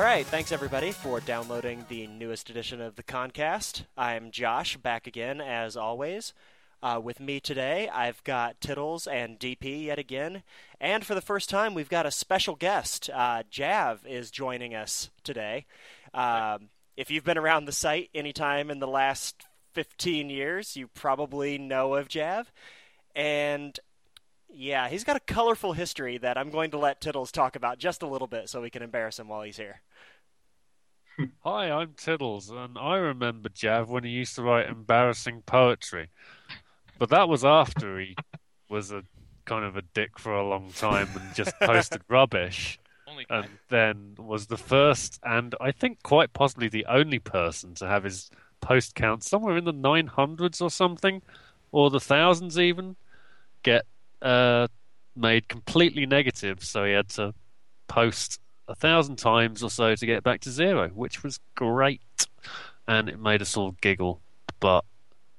All right, thanks everybody for downloading the newest edition of the Concast. I'm Josh, back again as always. Uh, with me today, I've got Tittles and DP yet again, and for the first time, we've got a special guest. Uh, Jav is joining us today. Um, if you've been around the site anytime in the last 15 years, you probably know of Jav, and yeah, he's got a colorful history that I'm going to let Tittles talk about just a little bit so we can embarrass him while he's here. Hi, I'm Tiddles, and I remember Jav when he used to write embarrassing poetry. But that was after he was a kind of a dick for a long time and just posted rubbish. And then was the first and I think quite possibly the only person to have his post count somewhere in the 900s or something, or the thousands even, get uh, made completely negative. So he had to post a thousand times or so to get back to zero, which was great, and it made us all giggle. But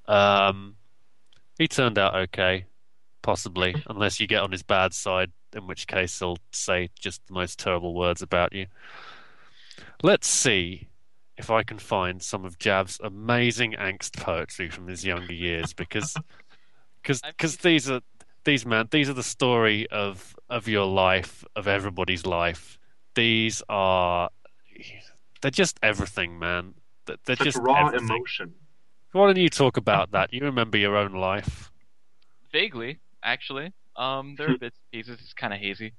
um, he turned out okay, possibly, unless you get on his bad side, in which case he'll say just the most terrible words about you. Let's see if I can find some of Jav's amazing angst poetry from his younger years, because because because these are these man these are the story of of your life of everybody's life. These are they're just everything, man. They're they're just raw everything. emotion. Why don't you talk about that? You remember your own life. vaguely, actually. Um, there are bits and pieces. It's kind of hazy.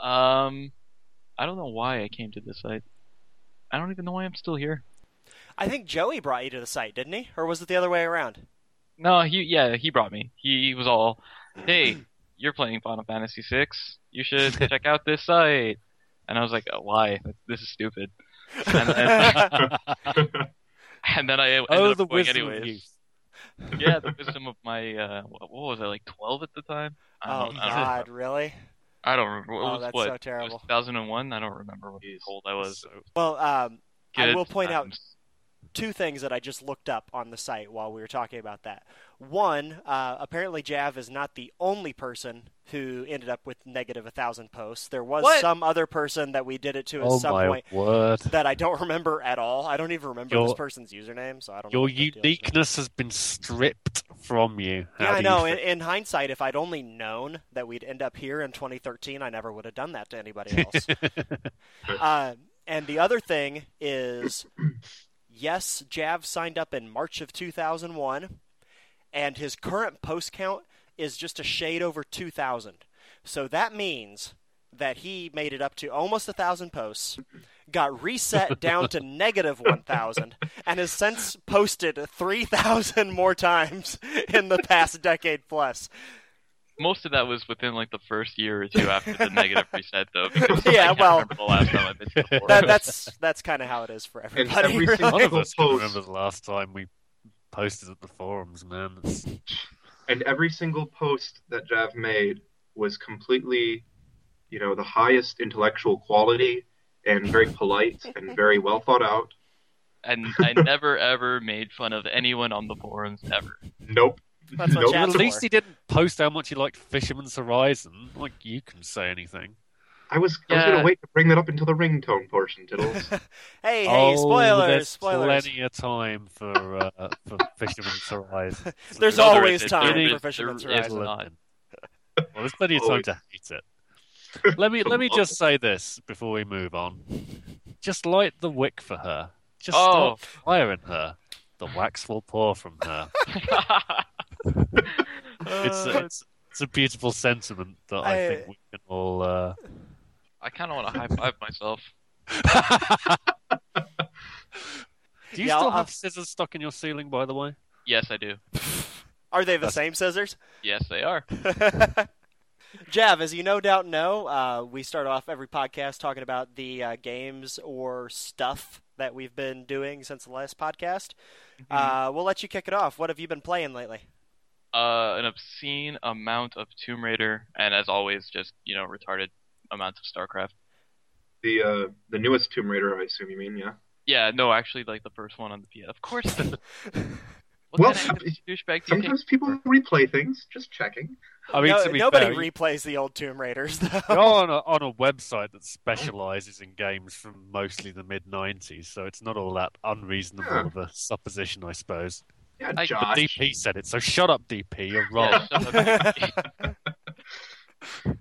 Um, I don't know why I came to this site. I don't even know why I'm still here. I think Joey brought you to the site, didn't he? Or was it the other way around? No, he yeah he brought me. He was all, "Hey, you're playing Final Fantasy VI. You should check out this site." And I was like, oh, "Why? This is stupid." And then, and then I ended oh, up the going wisdom of anyways. yeah, the wisdom of my uh, what, what was I like twelve at the time? Oh, don't, I God, really? I don't remember. What Oh, was that's what? so terrible. 2001. I don't remember what Jeez. old I was. So- Well, um, I will point out times. Two things that I just looked up on the site while we were talking about that. One, uh, apparently Jav is not the only person who ended up with negative a thousand posts. There was What? some other person that we did it to at oh some my point word! that I don't remember at all. I don't even remember Your- this person's username, so I don't. Your what the deal is now. uniqueness has been stripped from you. How Yeah, I know. In, in hindsight, if I'd only known that we'd end up here in 2013, I never would have done that to anybody else. uh, and the other thing is, yes, Jav signed up in March of 2001, and his current post count is just a shade over 2,000. So that means that he made it up to almost a thousand posts, got reset down to negative 1,000, and has since posted 3,000 more times in the past decade plus. Most of that was within like the first year or two after the negative reset, though. Because Yeah, I can't well- the last time I've been to the. That, that's that's kind of how it is for everybody. every really. single- None of us can remember the last time we posted at the forums, man. It's- And every single post that Jav made was completely, you know, the highest intellectual quality and very polite and very well thought out. and I never ever made fun of anyone on the forums ever. Nope. That's what nope. At least he didn't post how much he liked Fisherman's Horizon. Like you can say anything. I was I was gonna wait to bring that up until the ringtone portion, Tiddles. hey, hey, oh, spoilers, there's spoilers. plenty of time for uh, for Fisherman's Horizon. There's No, always time There for Fisherman's there is Horizon. Well, there's plenty of time to hate it. Let me let me just say this before we move on. Just light the wick for her. Just Oh. start firing her. The wax will pour from her. It's a, it's, it's a beautiful sentiment that I, I- think we can all. Uh... I kind of want to high five myself. Do you Yeah, still I'll- have scissors stuck in your ceiling, by the way? Yes, I do. Are they the That's- same scissors? Yes, they are. Jav, as you no doubt know, uh, we start off every podcast talking about the uh, games or stuff that we've been doing since the last podcast. Mm-hmm. Uh, we'll let you kick it off. What have you been playing lately? Uh, an obscene amount of Tomb Raider, and as always, just you know, retarded amounts of StarCraft. the uh, the newest Tomb Raider, I assume you mean, yeah. Yeah, no, actually, like the first one on the PS. Of course. what Well, kind douchebag do you think? Sometimes people replay things. Just checking. I mean, No- nobody fair, replays the old Tomb Raiders though. go on a, on a website that specializes in games from mostly the mid '90s, so it's not all that unreasonable Huh. of a supposition, I suppose. Yeah, I- Josh. DP said it, so shut up, DP. You're wrong. Yeah, shut up.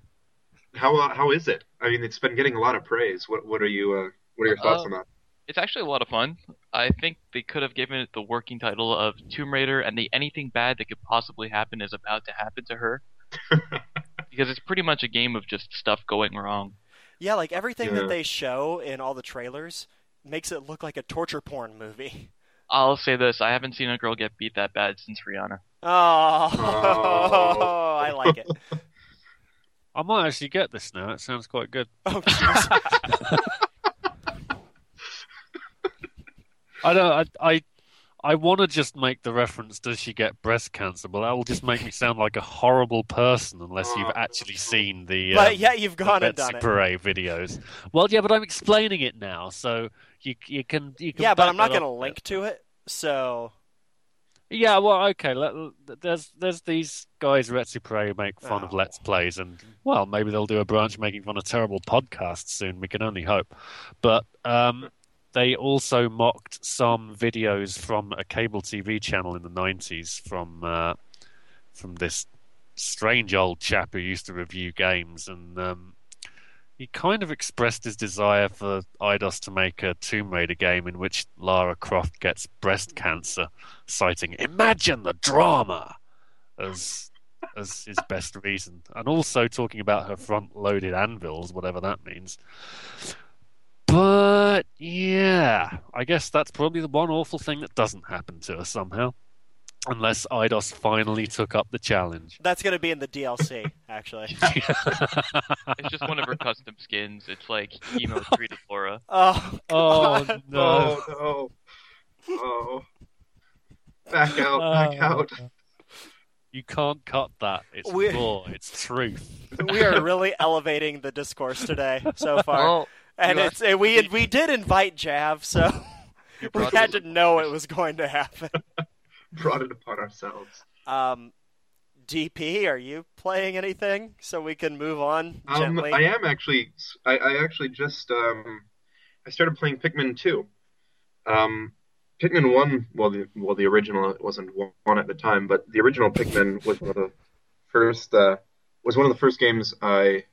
How uh, how is it? I mean, it's been getting a lot of praise. What what are you uh, what are your thoughts Uh, on that? it's actually a lot of fun. I think they could have given it the working title of Tomb Raider, and the anything bad that could possibly happen is about to happen to her. because it's pretty much a game of just stuff going wrong. Yeah, like everything Yeah. that they show in all the trailers makes it look like a torture porn movie. I'll say this: I haven't seen a girl get beat that bad since Rihanna. Oh, Oh. I like it. I might actually get this now. It sounds quite good. Oh, jeez. I don't. I. I, I want to just make the reference. Does she get breast cancer? But that will just make me sound like a horrible person unless you've actually seen the. but um, yeah, you've the gone and Betsy done it. Parade videos. Well, yeah, but I'm explaining it now, so you you can you can. Yeah, but I'm not going to link to it. So Yeah, well, okay. Let, there's there's these guys Retsupurae make fun of Oh. Let's Plays, and well, maybe they'll do a branch making fun of terrible podcasts soon. We can only hope. But um, they also mocked some videos from a cable TV channel in the '90s from uh, from this strange old chap who used to review games, and um, he kind of expressed his desire for Eidos to make a Tomb Raider game in which Lara Croft gets breast cancer, citing "Imagine the drama" as as his best reason, and also talking about her front-loaded anvils, whatever that means. But yeah, I guess that's probably the one awful thing that doesn't happen to her somehow, unless Eidos finally took up the challenge. that's going to be in the DLC, actually. It's just one of her custom skins. It's like emo treated Laura. Oh, oh, oh no! Oh no! Oh, back out! Back Oh. out! You can't cut that. It's We- raw. It's truth. we are really elevating the discourse today so far, Well, and you are- it's and we we did invite Jav, so we had to know it was going to happen. Brought it upon ourselves. Um, DP, are you playing anything so we can move on Um. I am actually. I, I actually just um, I started playing Pikmin two. Um, Pikmin one, well, the well the original it wasn't one at the time, but the original Pikmin was one of the first. Uh, was one of the first games I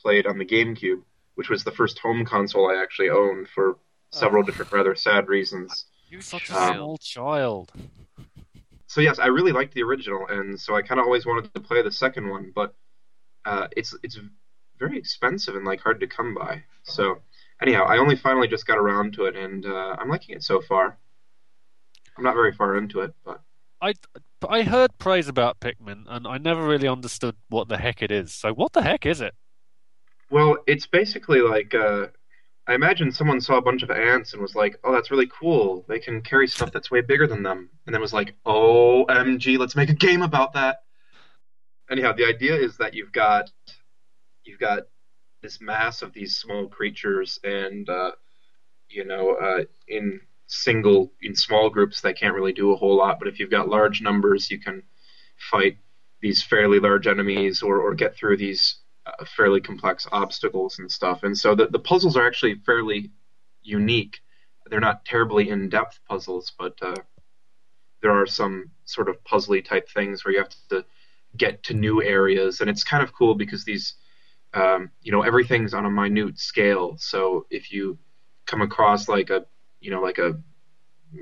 played on the GameCube, which was the first home console I actually owned for several Oh. different rather sad reasons. You're such a Um, small child. So yes, I really liked the original, and so I kind of always wanted to play the second one, but uh, it's it's very expensive and like hard to come by. So anyhow, I only finally just got around to it, and uh, I'm liking it so far. I'm not very far into it, but I I heard praise about Pikmin, and I never really understood what the heck it is. So what the heck is it? well, it's basically like uh, I imagine someone saw a bunch of ants and was like, "Oh, that's really cool. They can carry stuff that's way bigger than them," and then was like, "Oh, "OMG, let's make a game about that." Anyhow, the idea is that you've got you've got this mass of these small creatures, and uh, you know, uh, in single in small groups they can't really do a whole lot. But if you've got large numbers, you can fight these fairly large enemies or, or get through these uh, fairly complex obstacles and stuff. And so the, the puzzles are actually fairly unique. They're not terribly in depth puzzles, but uh, there are some sort of puzzly type things where you have to get to new areas. And it's kind of cool because these, um, you know, everything's on a minute scale. So if you come across like a, you know, like a,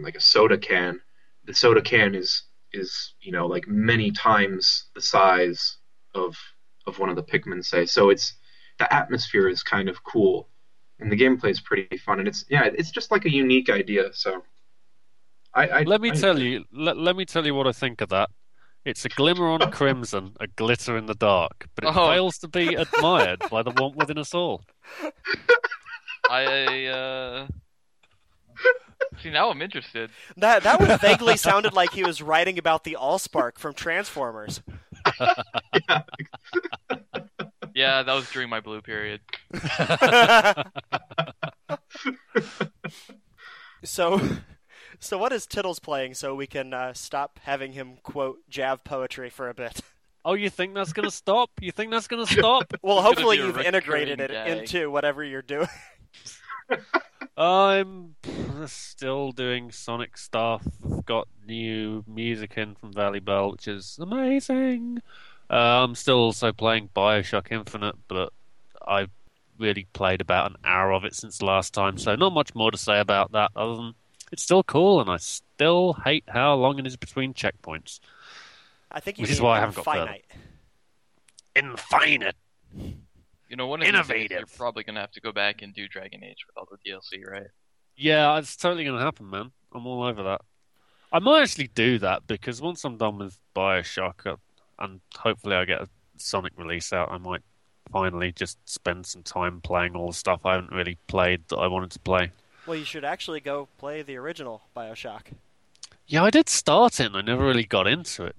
like a soda can, the soda can is is you know like many times the size of of one of the Pikmin say. So it's the atmosphere is kind of cool, and the gameplay is pretty fun, and it's yeah, it's just like a unique idea. So I, I Let me I- tell you. Let, let me tell you what I think of that. It's a glimmer on crimson, a glitter in the dark, but it Oh. fails to be admired by the one within us all. I uh. See now I'm interested. That that one vaguely sounded like he was writing about the Allspark from Transformers. Yeah, yeah, that was during my blue period. so, so what is Tittles playing so we can uh, stop having him quote Jav poetry for a bit? Oh, you think that's gonna stop? You think that's gonna stop? Well, gonna hopefully you've integrated it recurring gag. into whatever you're doing. I'm still doing Sonic stuff. I've Got new music in from Valley Bell, which is amazing. Uh, I'm still also playing Bioshock Infinite, but I've really played about an hour of it since last time, so not much more to say about that other than it's still cool, and I still hate how long it is between checkpoints. I think you Which is why I haven't got further. Infinite. You know, one of these days Innovative. you're probably gonna have to go back and do Dragon Age with all the DLC, right? Yeah, it's totally going to happen, man. I'm all over that. I might actually do that because once I'm done with Bioshock uh, and hopefully I get a Sonic release out, I might finally just spend some time playing all the stuff I haven't really played that I wanted to play. Well, you should actually go play the original Bioshock. Yeah, I did start it and I never really got into it.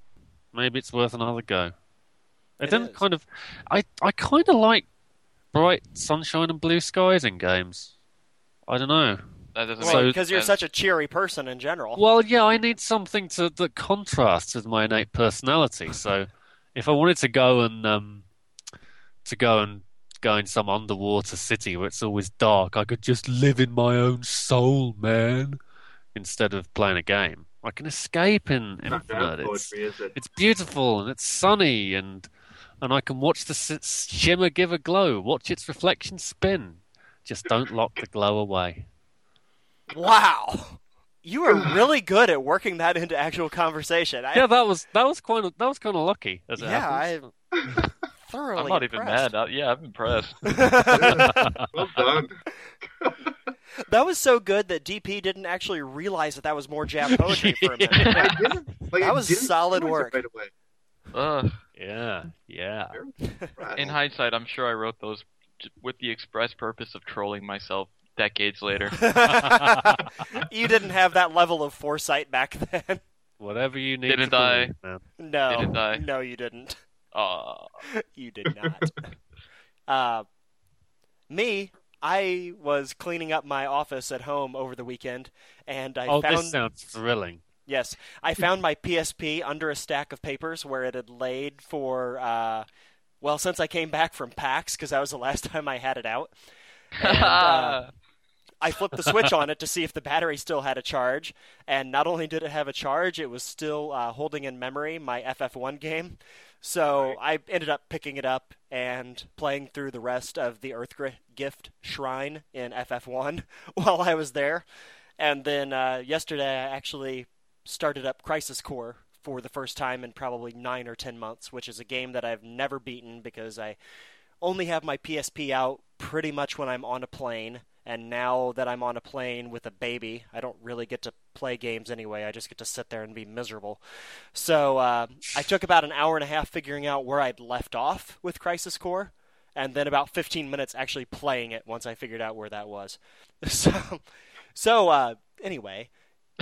Maybe it's worth another go. It, It didn't is. kind of. I, I kind of like bright sunshine and blue skies in games. I don't know. That doesn't So- because you're sense. such a cheery person in general. Well, yeah, I need something to that contrasts with my innate personality. So, if I wanted to go and um, to go and go in some underwater city where it's always dark, I could just live in my own soul, man. Instead of playing a game, I can escape in Not Infinite. It's, it? it's beautiful and it's sunny and and I can watch the shimmer give a glow, watch its reflection spin. Just don't lock the glow away. Wow, you are really good at working that into actual conversation. I Yeah, that was that was quite that was kind of lucky. As it Yeah, happens. thoroughly I'm not even mad. I, yeah, I'm impressed. well done. That was so good that DP didn't actually realize that that was more Jav poetry for a minute. I didn't. Like, That I was didn't solid work. Right away. Ugh. Yeah, yeah. In hindsight, I'm sure I wrote those with the express purpose of trolling myself decades later. you didn't have that level of foresight back then. Whatever you need. Didn't to I? believe. No, Didn't I? no, you didn't. Aw. You did not. uh, me, I was cleaning up my office at home over the weekend, and I Oh, found this sounds thrilling. Yes, I found my PSP under a stack of papers where it had laid for uh, well since I came back from PAX because that was the last time I had it out. And, uh, I flipped the switch on it to see if the battery still had a charge, and not only did it have a charge, it was still uh, holding in memory my FF1 game. So I ended up picking it up and playing through the rest of the Earth Gift Shrine in FF1 while I was there. And then uh, yesterday I actually started up Crisis Core for the first time in probably nine or ten months, which is a game that I've never beaten because I only have my PSP out pretty much when I'm on a plane. And now that I'm on a plane with a baby, I don't really get to play games anyway. I just get to sit there and be miserable. So uh, I took about an hour and a half figuring out where I'd left off with Crisis Core, and then about 15 minutes actually playing it once I figured out where that was. So, so uh, anyway,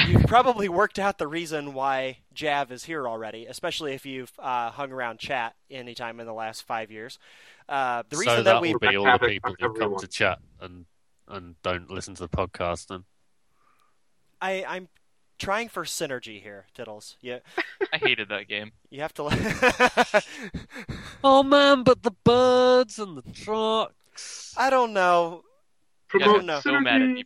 you've probably worked out the reason why Jav is here already, especially if you've uh, hung around chat anytime in the last five years. Uh, the reason so that that we will be all the people who come to chat and and don't listen to the podcast. Then I, I'm trying for synergy here, Tiddles. Yeah, I hated that game. you have to. oh man, but the birds and the trucks. I don't know. You guys don't Promote know. so mad at me.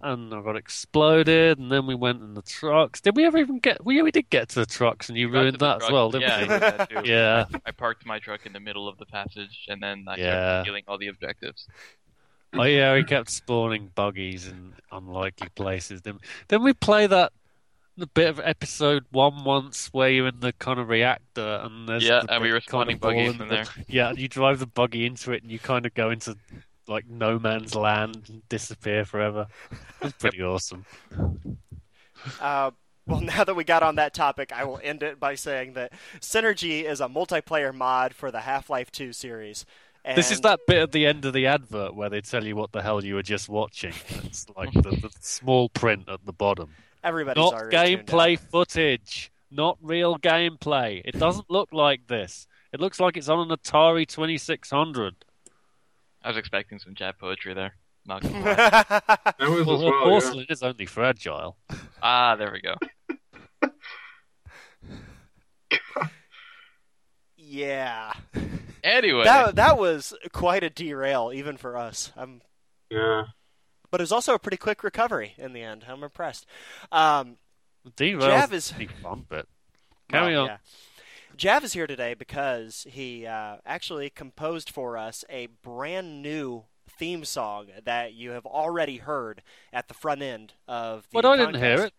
And I got exploded, and then we went in the trucks. Did we ever even get? We we did get to the trucks, and you ruined that as well, didn't yeah, we? I did that too. Yeah. I parked my truck in the middle of the passage, and then I Yeah. started stealing all the objectives. Oh yeah, we kept spawning buggies in unlikely places. Then then we play that the bit of episode one once where you're in the kind of reactor and there's Yeah, the and we were spawning buggies in in the- there. Yeah, and you drive the buggy into it and you kind of go into like no man's land and disappear forever. It's pretty awesome. Uh, well, now that we got on that topic, I will end it by saying that Synergy is a multiplayer mod for the Half Life 2 series. And This is that bit at the end of the advert where they tell you what the hell you were just watching. It's like the, the small print at the bottom. everybody's Not gameplay footage. Not real gameplay. It doesn't look like this. It looks like it's on an Atari 2600. I was expecting some chat poetry there. Not gonna lie. That was Well, as well. porcelain is only fragile. ah, there we go. Yeah. Anyway, That that was quite a derail, even for us. I'm, Yeah. but it was also a pretty quick recovery in the end. I'm impressed. Um, Derail Jav is- the fun bit. Carry well, on. yeah. Jav is here today because he uh, actually composed for us a brand new theme song that you have already heard at the front end of the But I didn't hear it.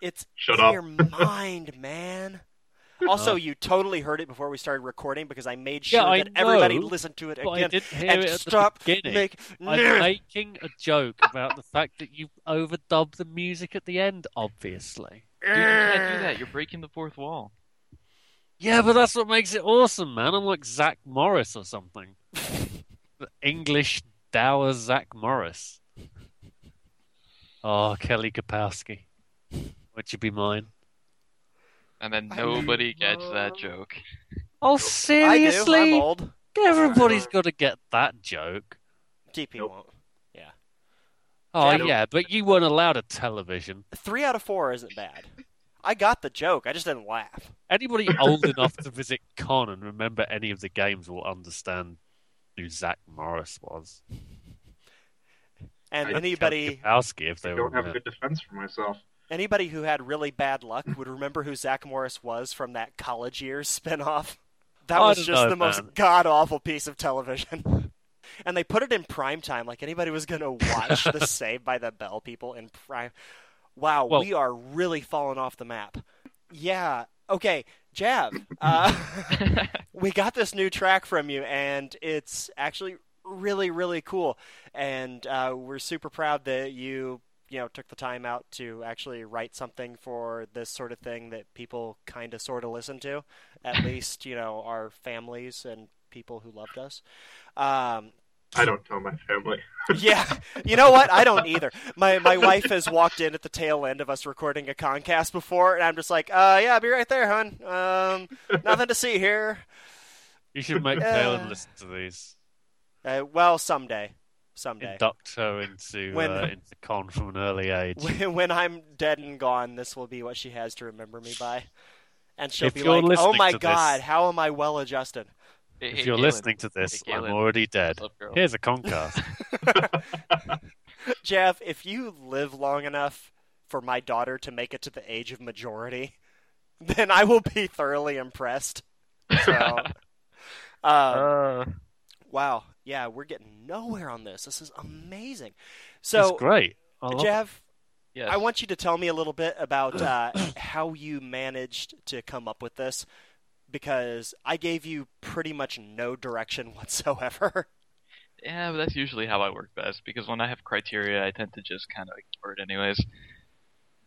It's Shut in up. your mind, man. Also, you totally heard it before we started recording because I made Yeah, sure I that everybody listened to it But I again. didn't hear and it at stop the beginning. make I'm making a joke about the fact that you overdubbed the music at the end, obviously. Dude, you can't do that. You're breaking the fourth wall. Yeah, but that's what makes it awesome, man. I'm like Zach Morris or something. the English dour Zach Morris. Oh, Kelly Kapowski. Would you be mine? And then nobody gets that joke. Oh, seriously? I do. I'm seriously? old. Everybody's got to get that joke. DP Nope. won't. Yeah. Oh, Jack- yeah, but you weren't allowed a television. Three out of four isn't bad. I got the joke. I just didn't laugh. Anybody old enough to visit Con and remember any of the games will understand who Zach Morris was. And I- anybody Kapowski, if they were don't have a good defense for myself. anybody who had really bad luck would remember who Zach Morris was from that college years spinoff. That I was just know, the most god awful piece of television. and they put it in prime time, like anybody was gonna watch the Saved by the Bell people in prime. Wow, Well- we are really falling off the map. Yeah. Okay, Jav. Uh, we got this new track from you, and it's actually really, really cool. And uh, we're super proud that you, you know, took the time out to actually write something for this sort of thing that people kind of, sort of listen to. At least, you know, our families and people who loved us. Um, I don't tell my family. yeah, you know what? I don't either. My my wife has walked in at the tail end of us recording a concast before, and I'm just like, uh, yeah, I'll be right there, hon. Um, nothing to see here. You should make Uh, Palin listen to these. Uh, well, someday, someday, Induct her into When- uh, into Con from an early age. when, when I'm dead and gone, this will be what she has to remember me by, and she'll If be like, "Oh my God, this- how am I well adjusted?" Hey, if you're Galen. listening to this, Hey, I'm already dead. What's up, girl? Here's a Concast. Jav, if you live long enough for my daughter to make it to the age of majority, then I will be thoroughly impressed. So, um, Uh, wow, yeah, we're getting nowhere on this. This is amazing. it's So, great. I. Jav, yes. I want you to tell me a little bit about uh, how you managed to come up with this, because I gave you pretty much no direction whatsoever. Yeah, but that's usually how I work best because when I have criteria, I tend to just kind of ignore it anyways.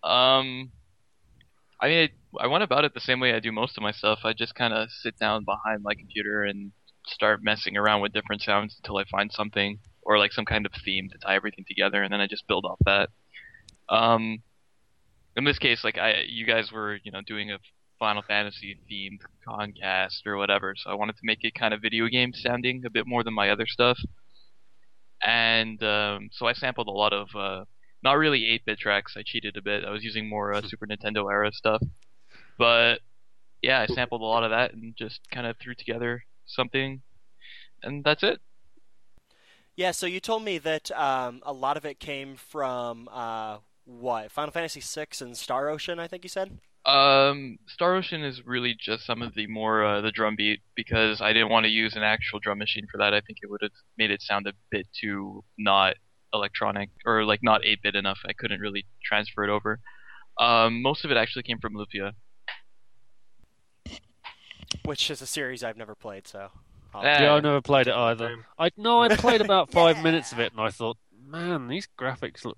Um, I mean, I, I went about it the same way I do most of my stuff. I just kind of sit down behind my computer and start messing around with different sounds until I find something or like some kind of theme to tie everything together, and then I just build off that. Um, in this case, like I, you guys were, you know, doing a Final Fantasy themed concast or whatever, so I wanted to make it kind of video game sounding a bit more than my other stuff. And um, so I sampled a lot of uh, not really 8-bit tracks. I cheated a bit. I was using more uh, Super Nintendo era stuff, but yeah, I sampled a lot of that and just kind of threw together something, and that's it. Yeah, so you told me that um, a lot of it came from uh, what Final Fantasy VI and Star Ocean. I think you said. Um, Star Ocean is really just some of the more uh, the drum beat because I didn't want to use an actual drum machine for that. I think it would have made it sound a bit too not electronic or like not 8-bit enough. I couldn't really transfer it over. Um, most of it actually came from Lufia. which is a series I've never played. So, I'll- Eh, Yeah, I've never played it either. I no, I played about five minutes of it, and I thought, man, these graphics look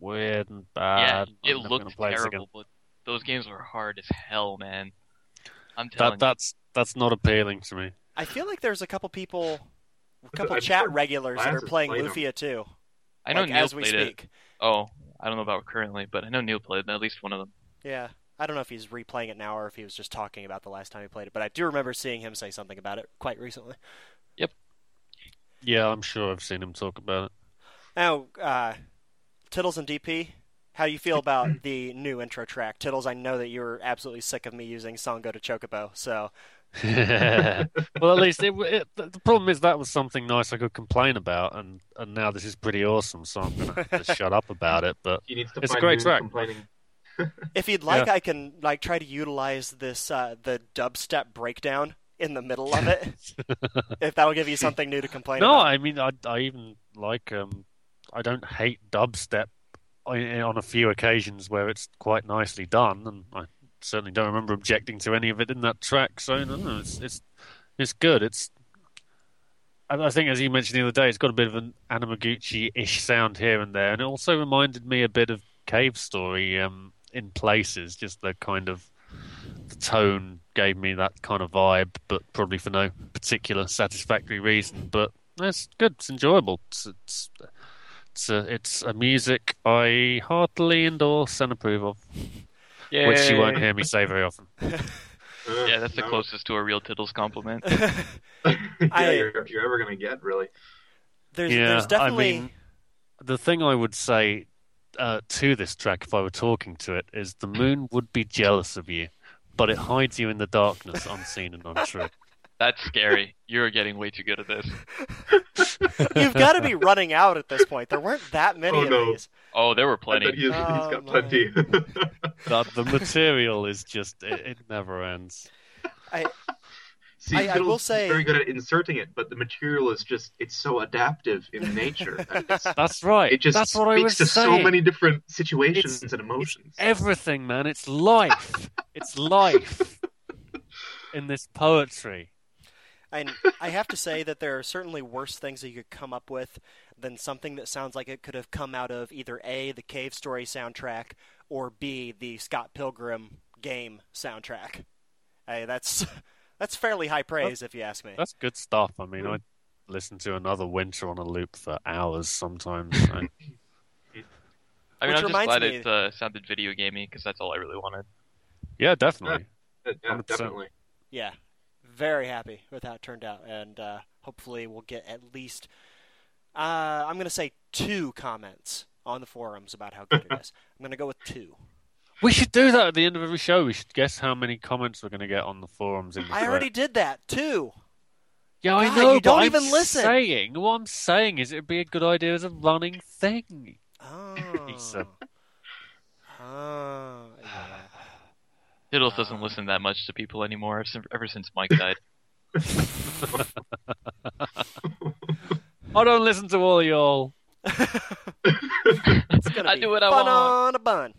weird and bad. yeah, bad. it I'm never looked gonna play this again. terrible, but those games were hard as hell, man. I'm telling That that's that's not appealing to me. I feel like there's a couple people, a couple I'm chat regulars that are playing played 'em. Lufia too. I know like, Neil as we played it. speak. Oh, I don't know about currently, but I know Neil played at least one of them. Yeah, I don't know if he's replaying it now or if he was just talking about the last time he played it, but I do remember seeing him say something about it quite recently. Yep. Yeah, I'm sure I've seen him talk about it. Now, uh, Tittles and DP, how do you feel about the new intro track? Tittles, I know that you were absolutely sick of me using Songo to Chocobo, so well, at least it, it, the problem is that was something nice I could complain about, and, and now this is pretty awesome, so I'm gonna have shut up about it. But He needs to It's a great track. If you'd like, I can like try to utilize this uh, the dubstep breakdown in the middle of it. if that'll give you something new to complain no, about. I mean I I even like um I don't hate dubstep on a few occasions where it's quite nicely done, and I certainly don't remember objecting to any of it in that track. So it's it's it's good. It's I think, as you mentioned the other day, it's got a bit of an Anamanaguchi-ish sound here and there, and it also reminded me a bit of Cave Story um, in places. Just the kind of the tone gave me that kind of vibe, but probably for no particular satisfactory reason. But it's good. It's enjoyable. It's it's it's a, it's a music I heartily endorse and approve of, which you won't hear me say very often. Uh, Yeah, that's the no. closest to a real Tittles compliment. yeah, I- you're, you're ever gonna get really. there's yeah, there's definitely I mean, the thing I would say uh, to this track, if I were talking to it, is the moon would be jealous of you, but it hides you in the darkness, unseen and untrue. That's scary. You're getting way too good at this. you've got to be running out at this point. There weren't that many Oh, of no. these. Oh, there were I bet oh, plenty. he's, he's Oh, got my. plenty. The, the material is just it, it never ends. I See, I- I will say- very good at inserting it, but the material is just it's so adaptive in nature. that That's right. it just That's what I speaks was to saying. so many different situations It's- and emotions. Everything, man. It's life. it's life in this poetry. And I have to say that there are certainly worse things that you could come up with than something that sounds like it could have come out of either A, the Cave Story soundtrack, or B, the Scott Pilgrim game soundtrack. Hey, that's that's fairly high praise if you ask me. That's good stuff. I mean, I listen to another winter on a loop for hours sometimes. and I mean, Which I'm just reminds glad me- it uh, sounded video gamey because that's all I really wanted. yeah, definitely. Yeah, 100%. definitely. Yeah, very happy with how it turned out, and uh, hopefully we'll get at least uh, I'm going to say two comments on the forums about how good it is. I'm going to go with two. We should do that at the end of every show. We should guess how many comments we're going to get on the forums. In the I thread. already did that two. Yeah, I know. you don't I'm even listen. Saying what I'm saying is, it'd be a good idea as a running thing. Oh. said- Oh, yeah. Tittles doesn't listen that much to people anymore ever since- Mike died. I don't listen to all y'all. It's gonna I be do what I fun want. on a bun.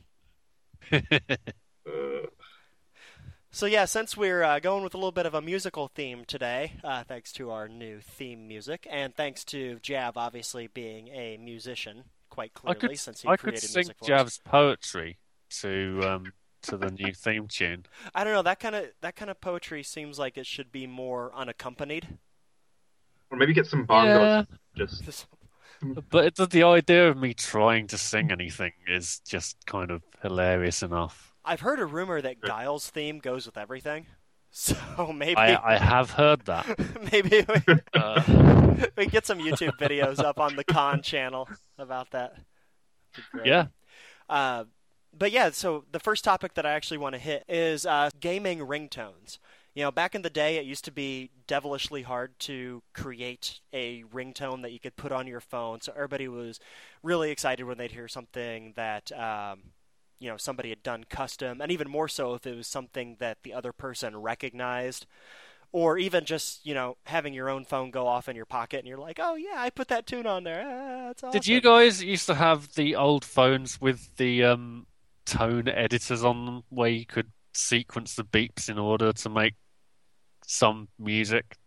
So yeah, since we're uh, going with a little bit of a musical theme today, uh, thanks to our new theme music, and thanks to Jav obviously being a musician quite I clearly could, since he I could created sing music for us. Jav's poetry to um to the new theme tune. I don't know that kind of that kind of poetry seems like it should be more unaccompanied. or maybe get some bongos. Just Just- But it's the idea of me trying to sing anything is just kind of hilarious enough. I've heard a rumor that Guile's theme goes with everything, so maybe I I have heard that. maybe we, Uh, we get some YouTube videos up on the con channel about that. Yeah. Uh, but yeah, so the first topic that I actually want to hit is uh, gaming ringtones. You know, back in the day, it used to be devilishly hard to create a ringtone that you could put on your phone. So everybody was really excited when they'd hear something that, um, you know, somebody had done custom, and even more so if it was something that the other person recognized. Or even just, you know, having your own phone go off in your pocket and you're like, oh, yeah, I put that tune on there. Ah, awesome. Did you guys used to have the old phones with the um, tone editors on them where you could sequence the beeps in order to make some music?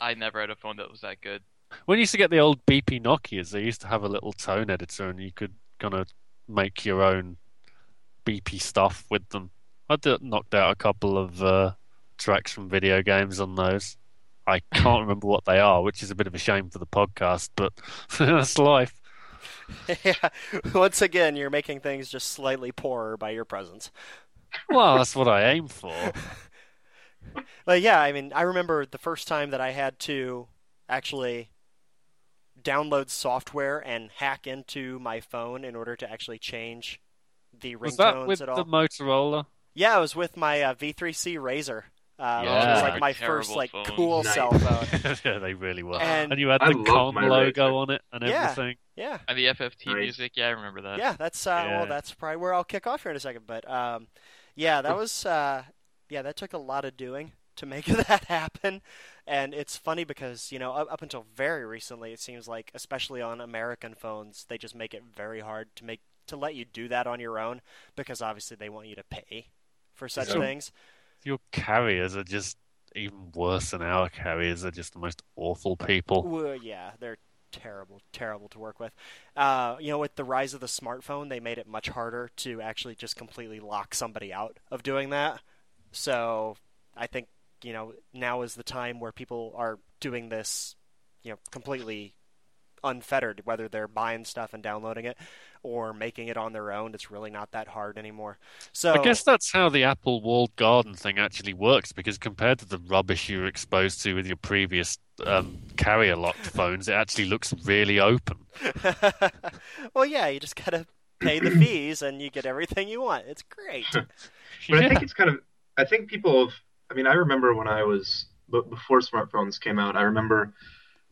I never had a phone that was that good. When you used to get the old beepy Nokias, they used to have a little tone editor and you could kind of make your own beepy stuff with them. I did, knocked out a couple of uh, tracks from video games on those. I can't remember what they are, which is a bit of a shame for the podcast, but that's life. yeah. Once again, you're making things just slightly poorer by your presence. Well, that's what I aim for. But yeah, I mean, I remember the first time that I had to actually download software and hack into my phone in order to actually change the Was that ringtones with the. Motorola? Yeah, it was with my uh, V3C Razr. Uh, which Yeah. was like my first like phones. cool Nice. cell phone. yeah, they really were. And- And, you had I the con logo Razr. on it and Yeah. everything. Yeah, And the FFT Nice. music, yeah, I remember that. yeah, that's uh, Yeah. well, that's probably where I'll kick off here in a second. But um, yeah, that was uh, yeah, that took a lot of doing to make that happen. And it's funny because you know up, up until very recently, it seems like especially on American phones, they just make it very hard to make to let you do that on your own because obviously they want you to pay for such So- things. Your carriers are just even worse than our carriers. They're just the most awful people. Well, yeah, they're terrible, terrible to work with. Uh, you know, with the rise of the smartphone, they made it much harder to actually just completely lock somebody out of doing that. So I think you know now is the time where people are doing this, you know, completely unfettered. Whether they're buying stuff and downloading it or making it on their own, it's really not that hard anymore. So I guess that's how the Apple walled garden thing actually works, because compared to the rubbish you were exposed to with your previous um, carrier locked phones, it actually looks really open. well, yeah, you just gotta pay the fees and you get everything you want. It's great. But I think it's kind of. I think people have. I mean, I remember when I was b- before smartphones came out. I remember,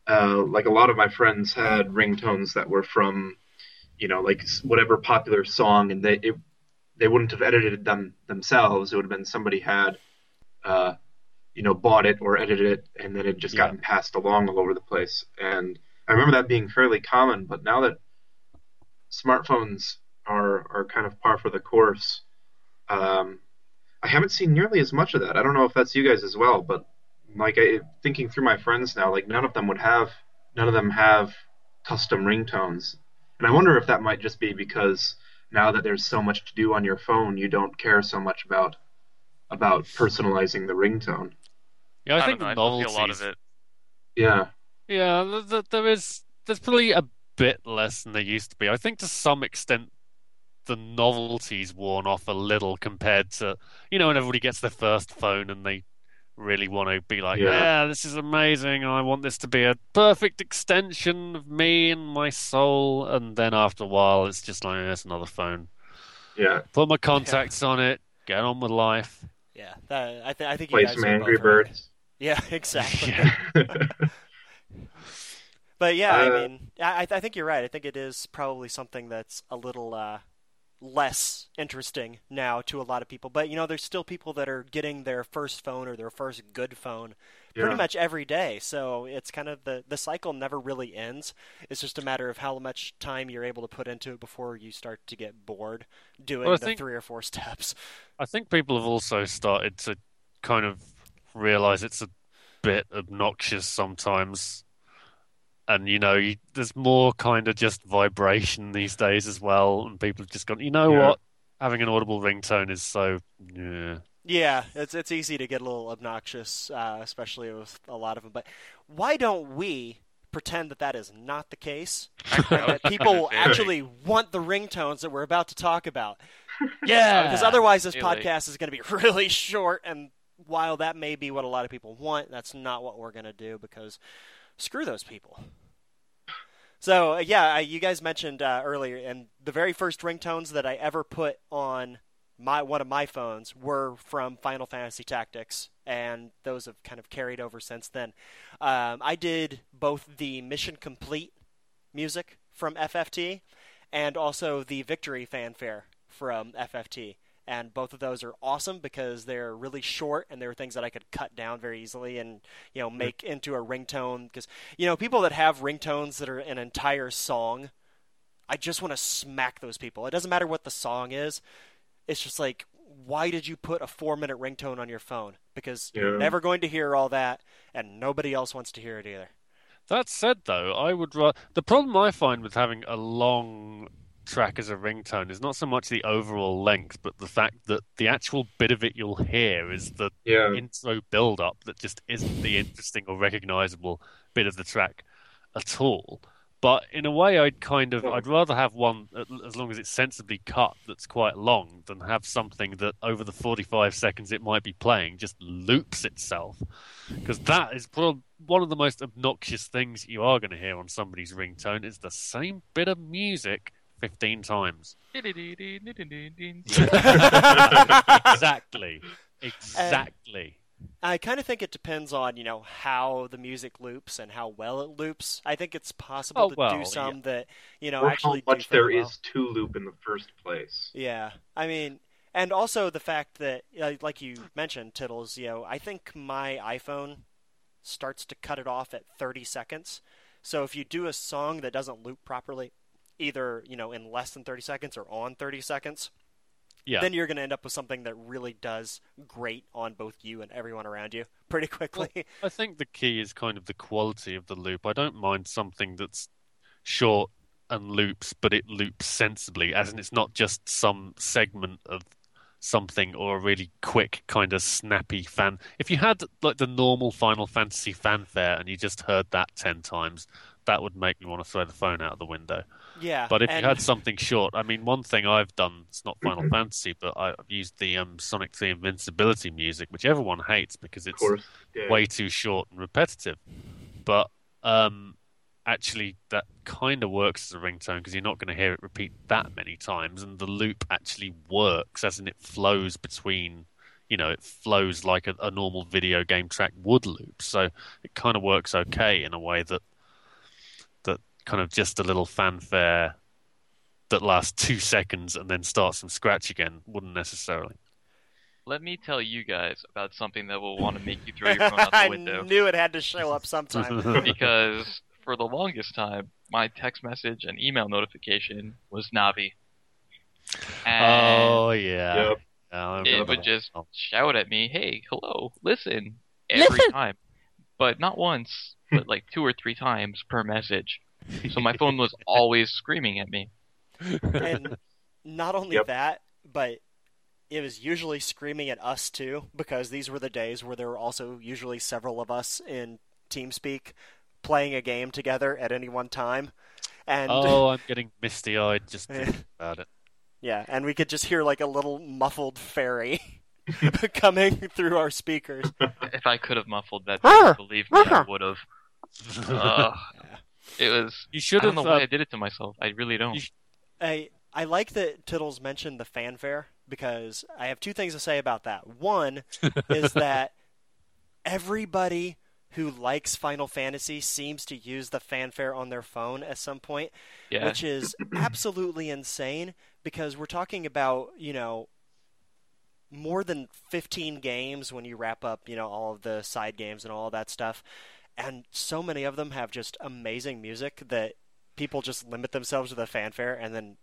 uh, like a lot of my friends had ringtones that were from, you know, like whatever popular song, and they it, they wouldn't have edited them themselves. It would have been somebody had, uh, you know, bought it or edited it, and then it just Yeah. gotten passed along all over the place. And I remember that being fairly common. But now that smartphones are are kind of par for the course. Um, I haven't seen nearly as much of that. I don't know if that's you guys as well, but like I, thinking through my friends now, like none of them would have, none of them have custom ringtones, and I wonder if that might just be because now that there's so much to do on your phone, you don't care so much about about personalizing the ringtone. Yeah, I, I, think don't know. the I still a lot of it. Yeah, Yeah, th- th- there is. There's probably a bit less than there used to be. I think to some extent the novelty's worn off a little compared to you know when everybody gets their first phone and they really want to be like, Yeah. yeah, this is amazing. I want this to be a perfect extension of me and my soul. And then after a while, it's just like, "Eh, it's another phone. yeah. Put my contacts on it. Get on with life. Yeah, that, I, th- I think you Play guys some Angry both right. Birds. Yeah, exactly. Yeah. But yeah, I Uh, mean, I, I think you're right. I think it is probably something that's a little uh, less interesting now to a lot of people. But you know, there's still people that are getting their first phone or their first good phone pretty much every day. So it's kind of the the cycle never really ends. It's just a matter of how much time you're able to put into it before you start to get bored doing Well, the think- three or four steps. I think people have also started to kind of realize it's a bit obnoxious sometimes. And, you know, you, there's more kind of just vibration these days as well. And people have just gone, you know Yeah. what? Having an audible ringtone is so, yeah. Yeah, it's it's easy to get a little obnoxious, uh, especially with a lot of them. But why don't we pretend that that is not the case, and that people will actually want the ringtones that we're about to talk about? Yeah. Because otherwise, this Really. podcast is going to be really short. And while that may be what a lot of people want, that's not what we're going to do because screw those people. So uh, yeah, I, you guys mentioned uh, earlier, and the very first ringtones that I ever put on my one of my phones were from Final Fantasy Tactics, and those have kind of carried over since then. Um, I did both the Mission Complete music from FFT and also the Victory fanfare from FFT. And both of those are awesome because they're really short and they're things that I could cut down very easily and you know make into a ringtone. Because you know people that have ringtones that are an entire song, I just want to smack those people. It doesn't matter what the song is. It's just like, why did you put a four-minute ringtone on your phone? Because you're never going to hear all that, and nobody else wants to hear it either. That said, though, I would ra- the problem I find with having a long track as a ringtone is not so much the overall length, but the fact that the actual bit of it you'll hear is the Yeah. intro build up that just isn't the interesting or recognizable bit of the track at all. But in a way, I'd kind of I'd rather have one as long as it's sensibly cut that's quite long than have something that over the 45 seconds it might be playing just loops itself because that is prob- one of the most obnoxious things you are going to hear on somebody's ringtone is the same bit of music 15 times exactly exactly I kind of think it depends on you know how the music loops and how well it loops. I think it's possible Oh, to well, do some that you know or actually how much do there fairly is to loop in the first place. Yeah, I mean, and also the fact that uh, like you mentioned, Tittles. You know, I think my iPhone starts to cut it off at 30 seconds. So if you do a song that doesn't loop properly, either you know in less than 30 seconds or on 30 seconds, Yeah. then you're going to end up with something that really does great on both you and everyone around you pretty quickly. I think the key is kind of the quality of the loop. I don't mind something that's short and loops, but it loops sensibly, as in it's not just some segment of something or a really quick kind of snappy fan. If you had like the normal Final Fantasy fanfare and you just heard that ten times, that would make me want to throw the phone out of the window. Yeah, But if and, you had something short, I mean, one thing I've done, it's not Final Fantasy, but I've used the um, Sonic the Invincibility music, which everyone hates because it's yeah. way too short and repetitive. But um, actually, that kind of works as a ringtone because you're not going to hear it repeat that many times, and the loop actually works, as in it flows between. You know, it flows like a, a normal video game track would loop, so it kind of works okay in a way that that kind of just a little fanfare that lasts two seconds and then starts from scratch again wouldn't necessarily. Let me tell you guys about something that will want to make you throw your phone out the window. I knew it had to show up sometime. because for the longest time, my text message and email notification was Navi. Oh, and oh yeah, Yep. Yeah, it would just Oh. shout at me, "Hey, hello, listen," every Listen. time, but not once, but like two or three times per message. So my phone was always screaming at me. and not only Yep. that, but it was usually screaming at us too, because these were the days where there were also usually several of us in TeamSpeak playing a game together at any one time. And Oh, I'm getting misty eyed just thinking about it. yeah, and we could just hear like a little muffled fairy coming through our speakers. If I could have muffled that, believe me, I would have. Ugh. It was. you I should don't have. know why uh, I did it to myself. I really don't. Sh- I I like that Tittles mentioned the fanfare because I have two things to say about that. One is that everybody who likes Final Fantasy seems to use the fanfare on their phone at some point, yeah. which is absolutely insane because we're talking about, you know, more than 15 games when you wrap up, you know, all of the side games and all of that stuff and so many of them have just amazing music that people just limit themselves to the fanfare and then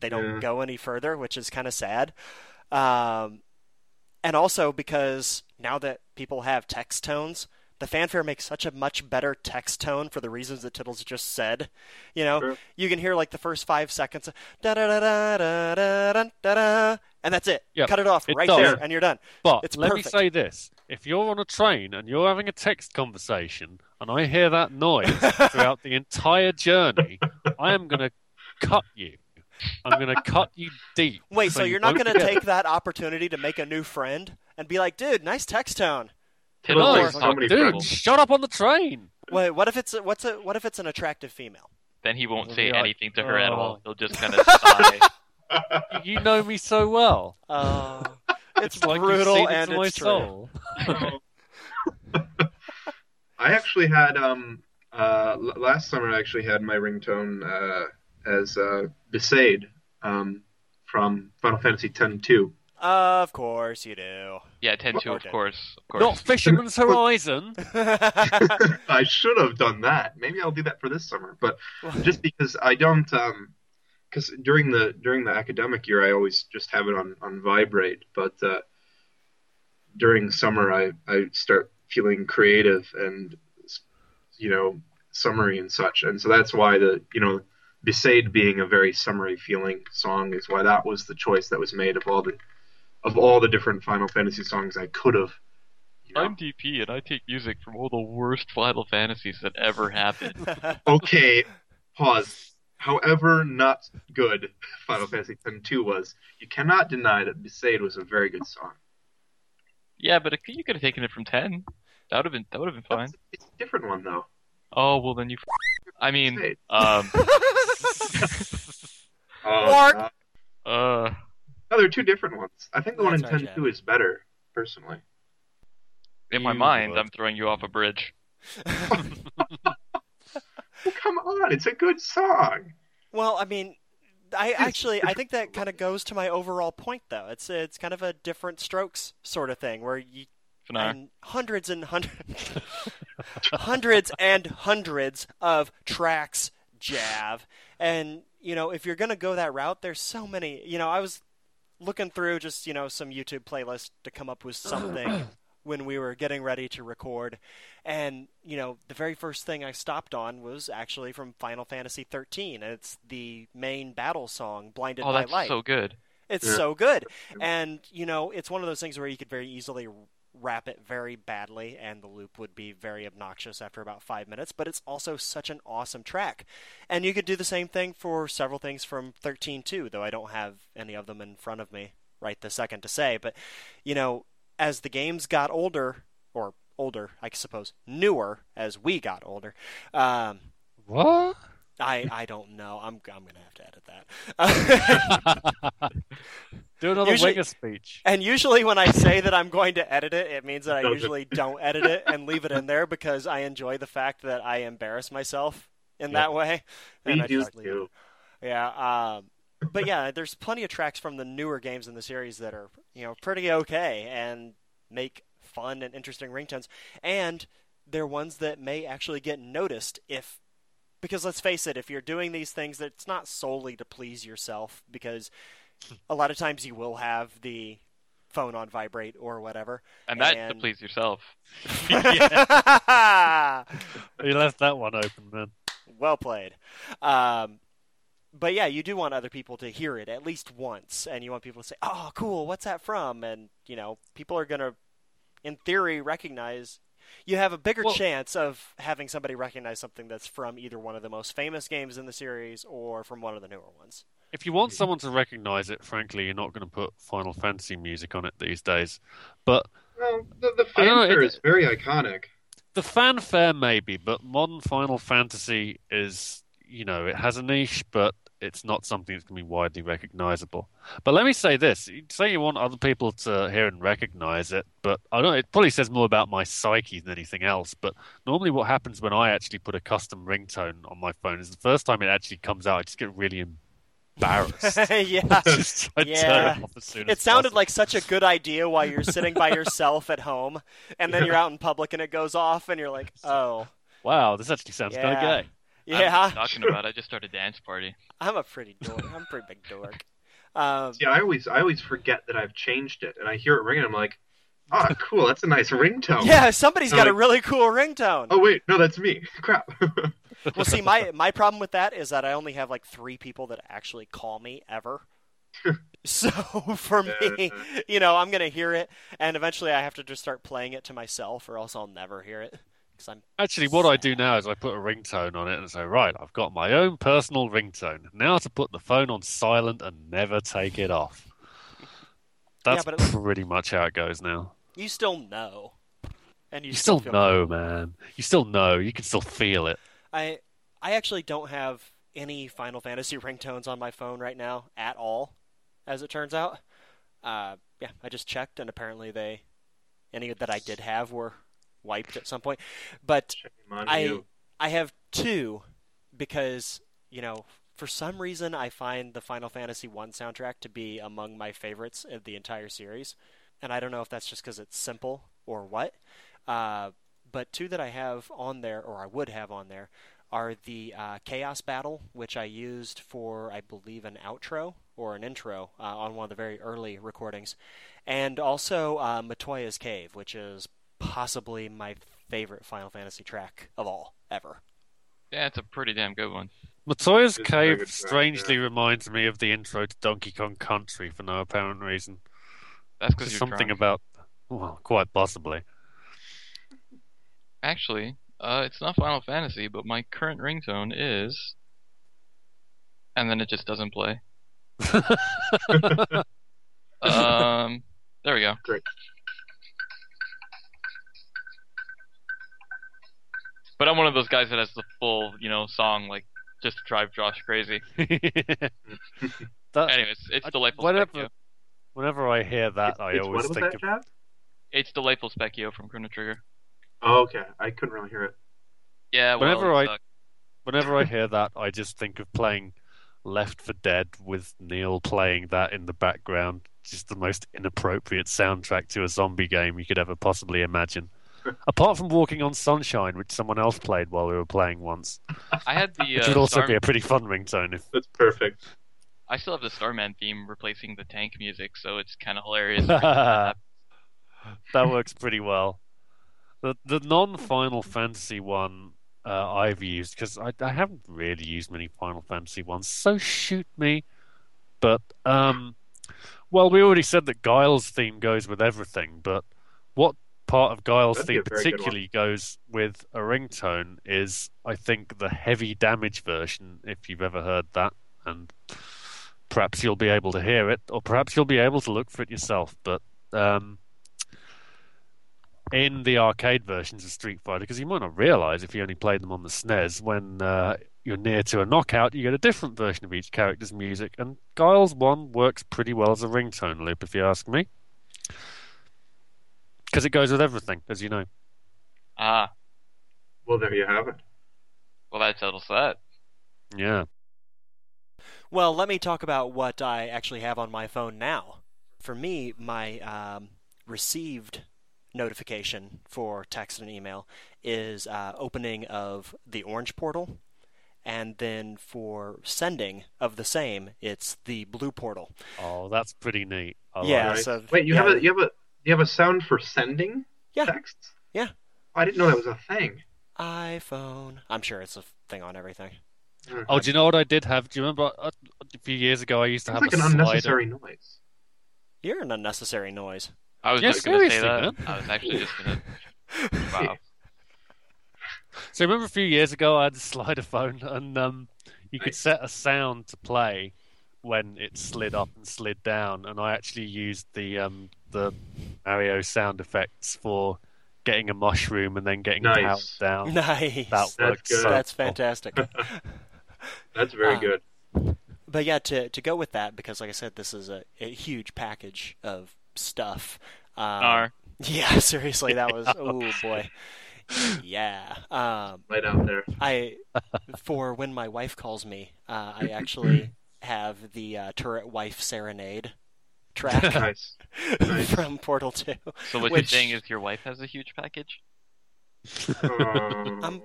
they don't yeah. go any further, which is kind of sad. Um, and also because now that people have text tones, the fanfare makes such a much better text tone for the reasons that Tiddles just said. You know, sure. you can hear like the first five seconds, da da da da da da da, and that's it. Yep, Cut it off it right does. there, and you're done. But It's let perfect. me say this: if you're on a train and you're having a text conversation, and I hear that noise throughout the entire journey, I am going to cut you. I'm going to cut you deep. Wait, so, you you're not won't going to take that opportunity to make a new friend and be like, dude, nice text tone. Tittles No, likes so to talk many to Dude, people. shut up on the train. Wait, what if it's a, what's a what if it's an attractive female? Then he won't We'll say be like, anything to her at all. "Oh." He'll just kind of sigh. You know me so well. Uh, it's, like you've brutal seen and into my it's true. soul. I actually had um uh l- last summer I actually had my ringtone uh as uh Besaid um from Final Fantasy X-2. Of course you do. yeah, 10-2, of course. Of course. Not Fisherman's Horizon. I should have done that. Maybe I'll do that for this summer, but just because I don't um because during the during the academic year I always just have it on on vibrate, but uh during summer I I start feeling creative and you know summery and such, and so that's why the you know Besaid being a very summery feeling song is why that was the choice that was made of all the of all the different Final Fantasy songs I could have. You know. I'm DP and I take music from all the worst Final Fantasies that ever happened. okay, pause. However, not good Final Fantasy X-2 was, you cannot deny that Besaid was a very good song. yeah, but it, you could have taken it from 10. That would have been that would have been fine. It's a different one though. Oh well, then you. f- I mean, Besaid. um, Oh, Mark! uh, uh, no, they're two different ones. I think the one in That's right, 10-2 is better, personally. In my You mind, would. I'm throwing you off a bridge. Well, come on, it's a good song. Well, I mean, I actually I think that kind of goes to my overall point, though. It's it's kind of a different strokes sort of thing where you Fanar. and hundreds and hundreds hundreds and hundreds of tracks jav and you know if you're going to go that route there's so many you know i was looking through just you know some youtube playlists to come up with something when we were getting ready to record and you know the very first thing i stopped on was actually from final fantasy 13 and it's the main battle song blinded Oh, by that's light so good. it's Yeah. so good. And, you know, it's one of those things where you could very easily wrap it very badly and the loop would be very obnoxious after about five minutes, but it's also such an awesome track. And you could do the same thing for several things from 13 too, though I don't have any of them in front of me right the second to say. But, you know, as the games got older, or older, I suppose, newer as we got older, um, What? I, I don't know. I'm, I'm going to have to edit that. Do another Usually- Winger speech. And usually, when I say that I'm going to edit it, it means that I usually don't edit it and leave it in there because I enjoy the fact that I embarrass myself in Yeah. that way. We I do just leave it. too. Yeah. Um, but yeah, there's plenty of tracks from the newer games in the series that are you know pretty okay and make fun and interesting ringtones, and they're ones that may actually get noticed if. Because let's face it, if you're doing these things, it's not solely to please yourself. Because a lot of times you will have the phone on vibrate or whatever. And that's to please yourself. You left that one open, man. well played. Um, but yeah, you do want other people to hear it at least once, and you want people to say, "Oh, cool! What's that from?" And you know, people are gonna, in theory, recognize. You have a bigger Well- chance of having somebody recognize something that's from either one of the most famous games in the series or from one of the newer ones. If you want someone to recognize it, frankly, you're not going to put Final Fantasy music on it these days. But Well, the, the I don't know, fanfare it- is very iconic. the fanfare maybe, but modern Final Fantasy is, you know, it has a niche, but it's not something that's going to be widely recognizable. But let me say this: you say you want other people to hear and recognize it, but I don't. It probably says more about my psyche than anything else. But normally, what happens when I actually put a custom ringtone on my phone is the first time it actually comes out, I just get really embarrassed. yeah. just try to turn Yeah. it off as soon It sounded possible. like such a good idea while you're sitting by yourself at home, and then you're out in public and it goes off, and you're like, "Oh, wow, this actually sounds kind Yeah. of gay. I was yeah, talking about. I just started a dance party. I'm a pretty dork. I'm a pretty big dork." Um, See, I always I always forget that I've changed it, and I hear it ringing. I'm like, oh, cool, that's a nice ringtone. yeah, somebody's got a really cool ringtone. Oh wait, no, that's me. Crap. Well, see, my my problem with that is that I only have like three people that actually call me ever. so for me, you know, I'm gonna hear it, and eventually I have to just start playing it to myself, or else I'll never hear it. Because I'm Actually, what I do now is I put a ringtone on it and say, right, I've got my own personal ringtone. Now to put the phone on silent and never take it off. That's it- pretty much how it goes now. you still know, and you, You still feel know, man. You still know. You can still feel it. I I actually don't have any Final Fantasy ringtones on my phone right now at all, as it turns out. Uh, yeah, I just checked, and apparently they any that I did have were wiped at some point. But I you. I have two because you know for some reason I find the Final Fantasy One soundtrack to be among my favorites of the entire series, and I don't know if that's just because it's simple or what. Uh, but two that I have on there, or I would have on there, are the uh, Chaos Battle, which I used for I believe an outro or an intro uh, on one of the very early recordings, and also uh, Matoya's Cave, which is possibly my favorite Final Fantasy track of all ever. Yeah, it's a pretty damn good one. Matoya's It's a very Cave good track, strangely yeah. reminds me of the intro to Donkey Kong Country for no apparent reason. That's because something drunk. about, well, quite possibly. Actually, uh, it's not Final Fantasy, but my current ringtone is, and then it just doesn't play. Um, there we go. Great. But I'm one of those guys that has the full, you know, song like just to drive Josh crazy. that, Anyways, it's I- delightful. whatever- Thank you. whenever I hear that, I It's- always think that, of Jeff? It's delightful Spekkio from Chrono Trigger. Oh, okay. I couldn't really hear it. Yeah, well, Whenever it I- sucked. Whenever I hear that, I just think of playing Left 4 Dead with Neil playing that in the background. Just the most inappropriate soundtrack to a zombie game you could ever possibly imagine. Apart from Walking on Sunshine, which someone else played while we were playing once, I had the which uh, would also Star- be a pretty fun ringtone. If That's perfect. I still have the Starman theme replacing the tank music, so it's kind of hilarious. that works pretty well. The the non Final Fantasy one uh, I've used because I, I haven't really used many Final Fantasy ones. So shoot me, but um, well, we already said that Guile's theme goes with everything, but what part of Guile's That'd theme a very good one. particularly goes with a ringtone is, I think, the heavy damage version. If you've ever heard that, and perhaps you'll be able to hear it, or perhaps you'll be able to look for it yourself. But um, in the arcade versions of Street Fighter, because you might not realize if you only played them on the SNES, when uh, you're near to a knockout, you get a different version of each character's music, and Guile's one works pretty well as a ringtone loop, if you ask me. Because it goes with everything, as you know. ah, Well, there you have it. well that settles that. Yeah. Well, let me talk about what I actually have on my phone now. For me, my um, received notification for text and email is uh, opening of the Orange portal, and then for sending of the same, it's the Blue portal. Oh, that's pretty neat. I Yeah, it. Nice. so- Wait, you yeah. have a you have a you have a sound for sending Yeah. texts? Yeah. I didn't know that was a thing. iPhone. I'm sure it's a thing on everything. Oh, do you know what I did have? Do you remember uh, a few years ago I used to Sounds have like a an slider? unnecessary noise. You're an unnecessary noise. I was Yeah, just gonna say that. man. I was actually just gonna. Wow. So remember a few years ago I had a slider phone and um, you could set a sound to play when it slid up and slid down, and I actually used the um, the Mario sound effects for getting a mushroom and then getting Nice. powered down. Nice. That worked good. so That's well. fantastic. That's very Ah. good. But yeah, to to go with that, because like I said, this is a, a huge package of stuff. Um, Nar. Yeah, seriously, that was oh boy. Yeah. Um, Light out there. I for when my wife calls me, uh, I actually have the uh, turret wife serenade track Nice. Nice. from Portal Two. So what Which- you're saying is your wife has a huge package? Oh. I'm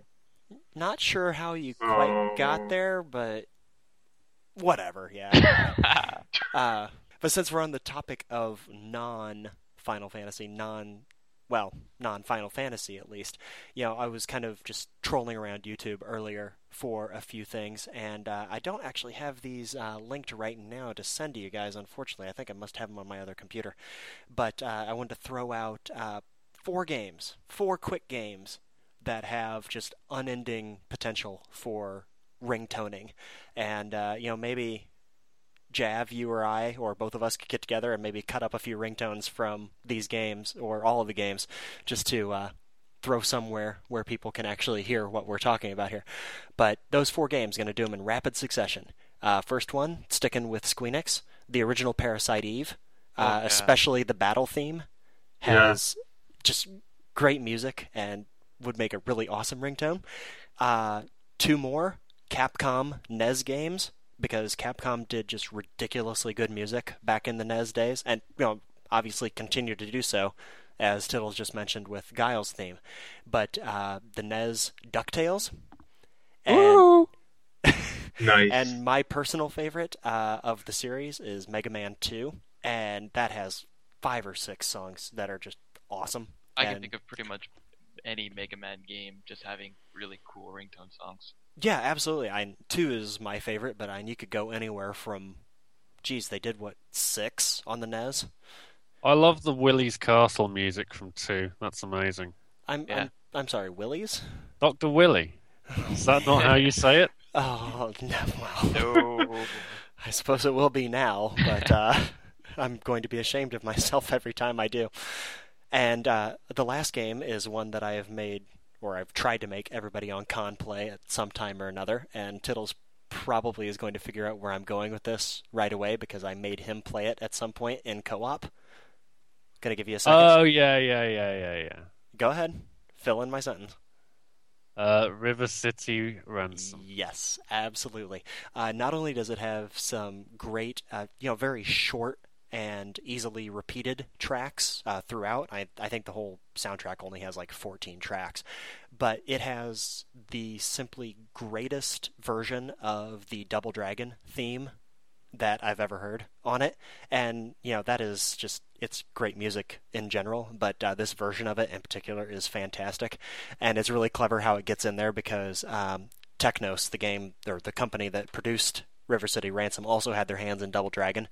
not sure how you quite got Oh. there, but whatever. Yeah. Uh, but since we're on the topic of non Final Fantasy, non well, non Final Fantasy at least, you know, I was kind of just trolling around YouTube earlier for a few things, and uh, I don't actually have these uh, linked right now to send to you guys. Unfortunately, I think I must have them on my other computer. But uh, I wanted to throw out uh, four games, four quick games that have just unending potential for ringtoning, and uh, you know maybe Jav, you or I, or both of us could get together and maybe cut up a few ringtones from these games or all of the games, just to uh, throw somewhere where people can actually hear what we're talking about here. But those four games, going to do them in rapid succession. Uh, first one, sticking with Squenix, the original Parasite Eve, uh, Oh, yeah. especially the battle theme, Yeah. has just great music and would make a really awesome ringtone. Uh, two more Capcom NES games because Capcom did just ridiculously good music back in the NES days, and you know obviously continue to do so, as Tittles just mentioned with Guile's theme. But uh, the NES Ducktales, and Nice. and my personal favorite uh, of the series is Mega Man Two, and that has five or six songs that are just awesome. I can think of pretty much any Mega Man game just having really cool ringtone songs. Yeah, absolutely. I two is my favorite, but I you could go anywhere from. Geez, they did what six on the NES. I love the Willy's Castle music from two. That's amazing. I'm Yeah. I'm, I'm sorry, Willie's. Doctor Willy. Is that not how you say it? Oh no, well, No. I suppose it will be now, but uh, I'm going to be ashamed of myself every time I do. And uh, the last game is one that I have made, or I've tried to make everybody on con play at some time or another. And Tittles probably is going to figure out where I'm going with this right away because I made him play it at some point in co-op. Gonna give you a second. Oh yeah, yeah, yeah, yeah, yeah. Go ahead. Fill in my sentence. Uh, River City Ransom. Yes, absolutely. Uh, not only does it have some great, uh, you know, very short and easily repeated tracks uh, throughout. I, I think the whole soundtrack only has like 14 tracks, but it has the simply greatest version of the Double Dragon theme that I've ever heard on it. And, you know, that is just, it's great music in general, but uh, this version of it in particular is fantastic. And it's really clever how it gets in there because um, Technos, the game, or the company that produced River City Ransom, also had their hands in Double Dragon.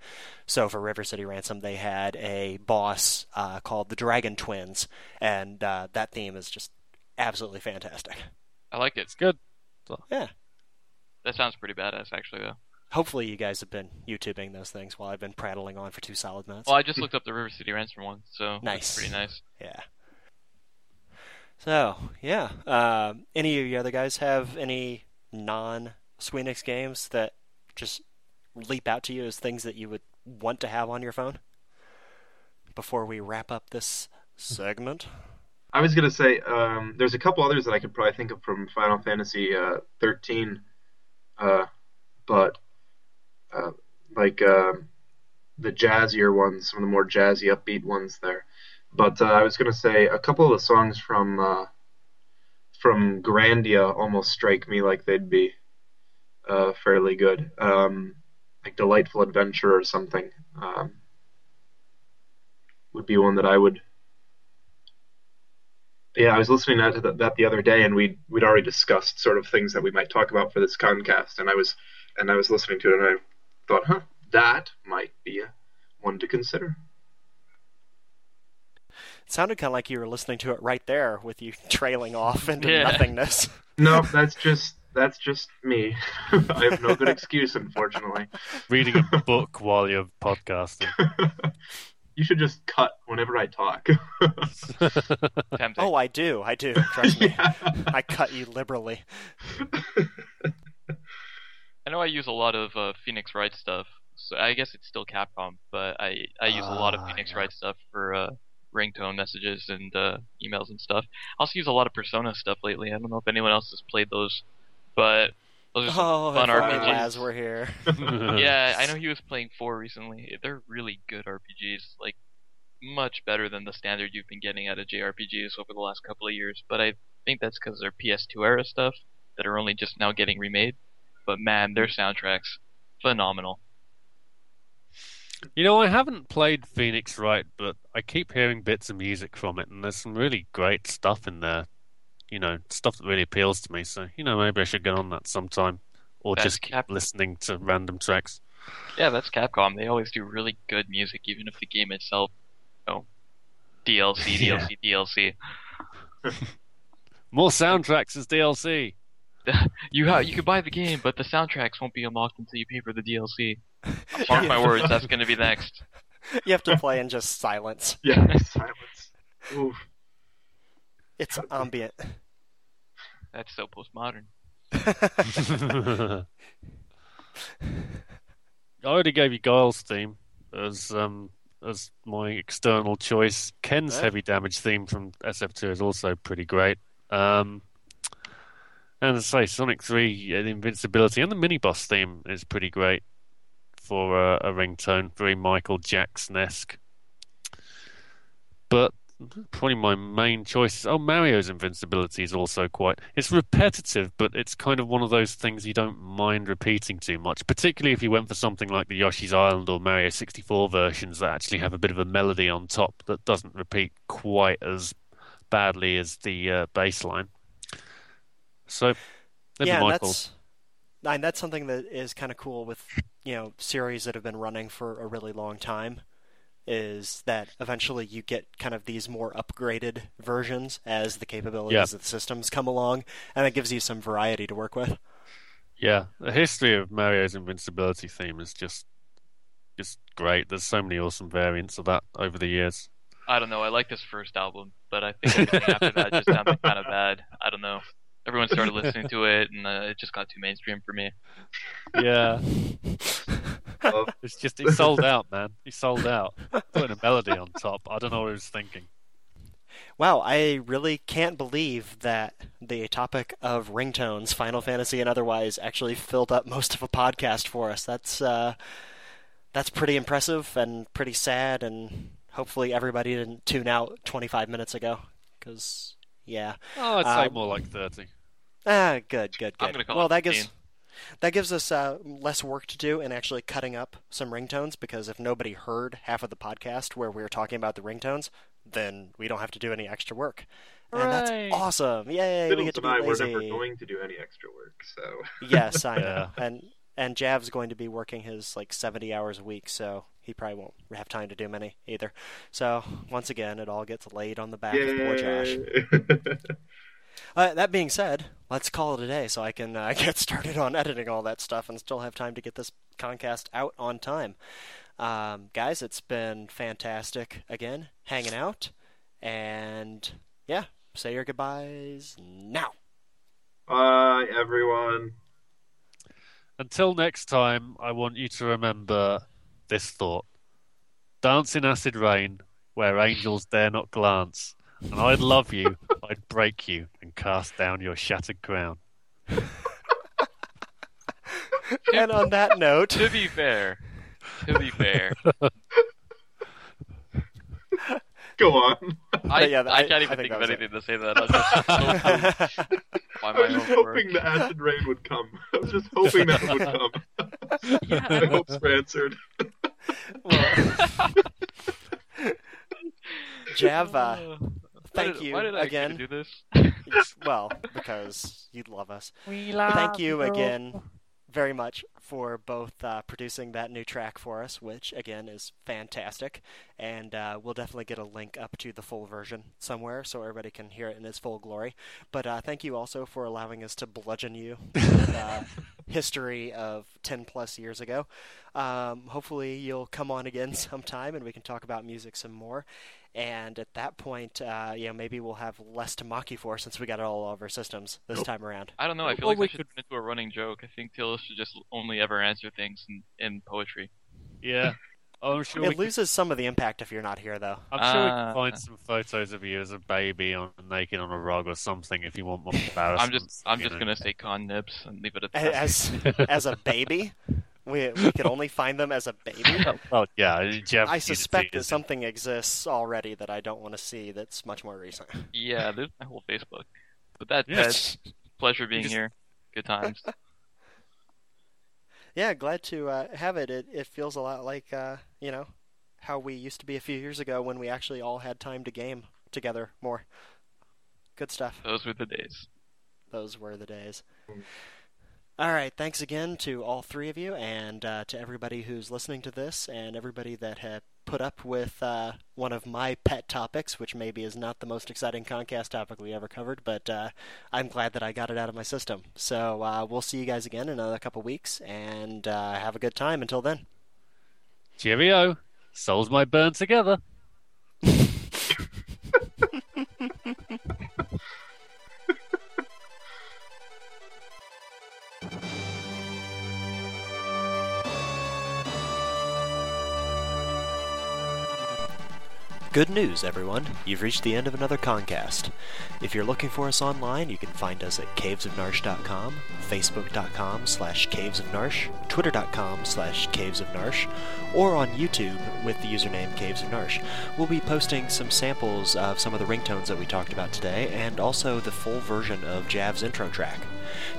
So for River City Ransom, they had a boss uh, called the Dragon Twins, and uh, that theme is just absolutely fantastic. I like it. It's good. Yeah. That sounds pretty badass, actually, though. Hopefully, you guys have been YouTubing those things while I've been prattling on for two solid minutes. Well, I just looked up the River City Ransom one, so Nice. that's pretty nice. Yeah. So yeah, um, any of you other guys have any non Squenix games that just leap out to you as things that you would want to have on your phone? Before we wrap up this segment, I was gonna say um, there's a couple others that I could probably think of from Final Fantasy uh, 13, uh, but uh, like uh, the jazzier ones, some of the more jazzy, upbeat ones there. But uh, I was gonna say a couple of the songs from uh, from Grandia almost strike me like they'd be uh, fairly good, um, like Delightful Adventure or something. Um, would be one that I would yeah, I was listening to that, that the other day, and we we'd already discussed sort of things that we might talk about for this concast, and I was and I was listening to it, and I thought, huh, that might be a one to consider. it sounded kind of like you were listening to it right there, with you trailing off into Yeah. nothingness. No, that's just that's just me. I have no good excuse, unfortunately. Reading a book while you're podcasting. you should just cut whenever I talk. Oh, I do, I do. Trust me, yeah. I cut you liberally. I know I use a lot of uh, Phoenix Wright stuff. So I guess it's still Capcom, but I I use a lot of Ah, Phoenix yeah. Wright stuff for uh, ringtone messages and uh, emails and stuff. I also use a lot of Persona stuff lately. I don't know if anyone else has played those, but those are some Oh, fun if RPGs. Laz were here. yeah, I know he was playing four recently. They're really good RPGs, like much better than the standard you've been getting out of JRPGs over the last couple of years. But I think that's because they're PS2 era stuff that are only just now getting remade. But man, their soundtracks phenomenal. You know, I haven't played Phoenix Wright, but I keep hearing bits of music from it, and there's some really great stuff in there. You know, stuff that really appeals to me. So, you know, maybe I should get on that sometime, or That's just keep Cap- listening to random tracks. Yeah, that's Capcom. They always do really good music, even if the game itself, oh, DLC, Yeah. DLC, DLC. More soundtracks as DLC. You ha- you can buy the game, but the soundtracks won't be unlocked until you pay for the DLC. Mark my words, that's going to be next. You have to play in just silence. yeah, silence. Oof. It's ambient. That's so postmodern. I already gave you Guile's theme as um as my external choice. Ken's Yeah. heavy damage theme from SF2 is also pretty great. Um, and as I say, Sonic 3, uh, the Invincibility, and the mini boss theme is pretty great for uh, a ringtone, very Michael Jackson esque. But probably my main choice. Is oh Mario's invincibility is also quite it's repetitive but it's kind of one of those things you don't mind repeating too much particularly if you went for something like the Yoshi's Island or Mario 64 versions that actually have a bit of a melody on top that doesn't repeat quite as badly as the uh, bass line so yeah, that's and that's something that is kind of cool with you know series that have been running for a really long time. Is that eventually you get kind of these more upgraded versions as the capabilities Yeah. of the systems come along, and it gives you some variety to work with. yeah the history of Mario's invincibility theme is just just great there's so many awesome variants of that over the years I don't know. I like this first album, but I think after that just sounded kind of bad. I don't know. Everyone started listening to it, and uh, it just got too mainstream for me. yeah love. It's just he sold out, man. He sold out. Putting a melody on top. I don't know what he was thinking. Wow, I really can't believe that the topic of ringtones, Final Fantasy and otherwise, actually filled up most of a podcast for us. That's uh, that's pretty impressive and pretty sad, and hopefully everybody didn't tune out 25 minutes ago. Because yeah, Oh, I'd say Um, more like thirty. ah, good, good, I'm good. gonna call well, it that gives 15. That gives us uh, less work to do in actually cutting up some ringtones. Because if nobody heard half of the podcast where we were talking about the ringtones, then we don't have to do any extra work. And that's awesome! Yay! we get to and be I were lazy. never going to do any extra work, so Yes, I know. Yeah. And and Jav's going to be working his like 70 hours a week, so he probably won't have time to do many either. So once again, it all gets laid on the back of poor Josh. Yay. Uh, that being said, let's call it a day so I can uh, get started on editing all that stuff and still have time to get this concast out on time. Um, guys, it's been fantastic again hanging out, and yeah, say your goodbyes now. Bye, everyone. Until next time, I want you to remember this thought: dance in acid rain, where angels dare not glance. And I'd love you, I'd break you, and cast down your shattered crown. And on that note. To be fair, to be fair, Go on. I, yeah, I, I- can't I even think think of was anything to say to that. I'm just so moved I was just own work. hoping the acid rain would come. I was just hoping that would come. My hopes were answered. Well, Jav, uh, Why thank you I again. do this? well, because you love us. We Thank you again very much for both uh, producing that new track for us, which again is fantastic. And uh, we'll definitely get a link up to the full version somewhere so everybody can hear it in its full glory. But uh, thank you also for allowing us to bludgeon you with uh, history of 10 plus years ago. Um, hopefully, you'll come on again sometime and we can talk about music some more. And at that point, uh, you know, maybe we'll have less to mock you for since we got it all over our systems this time around. I don't know. I feel Or like we I should could- turn into a running joke. I think Tilla should just only ever answer things in, in poetry. Yeah. I'm sure we It could, loses some of the impact if you're not here, though. I'm sure we Ah. can find some photos of you as a baby on naked on a rug or something if you want more embarrassment. I'm just I'm just gonna say con nibs and leave it at that. As as a baby, we we could only find them as a baby. Oh yeah, Jeff. I suspect that something exists already that I don't want to see. That's much more recent. yeah, there's my whole Facebook. But that Yeah. that's pleasure being just- here. Good times. Yeah, glad to uh, have it. It it feels a lot like uh, you know how we used to be a few years ago when we actually all had time to game together more. Good stuff. Those were the days. Those were the days. All right, thanks again to all three of you, and uh, to everybody who's listening to this, and everybody that had put up with uh, one of my pet topics, which maybe is not the most exciting Concast topic we ever covered, but uh, I'm glad that I got it out of my system. So uh, we'll see you guys again in another couple weeks, and uh, have a good time until then. Cheerio. Souls might burn together. Good news, everyone. You've reached the end of another Concast. If you're looking for us online, you can find us at cavesofnarshe.com, facebook.com slash cavesofnarshe, twitter.com slash cavesofnarshe, or on YouTube with the username Caves of Narshe. We'll be posting some samples of some of the ringtones that we talked about today, and also the full version of Jav's intro track.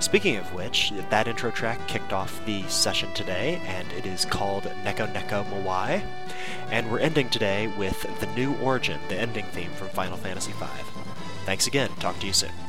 Speaking of which, that intro track kicked off the session today, and it is called Neko Neko Mawai. And we're ending today with the new origin, the ending theme from Final Fantasy V. Thanks again. Talk to you soon.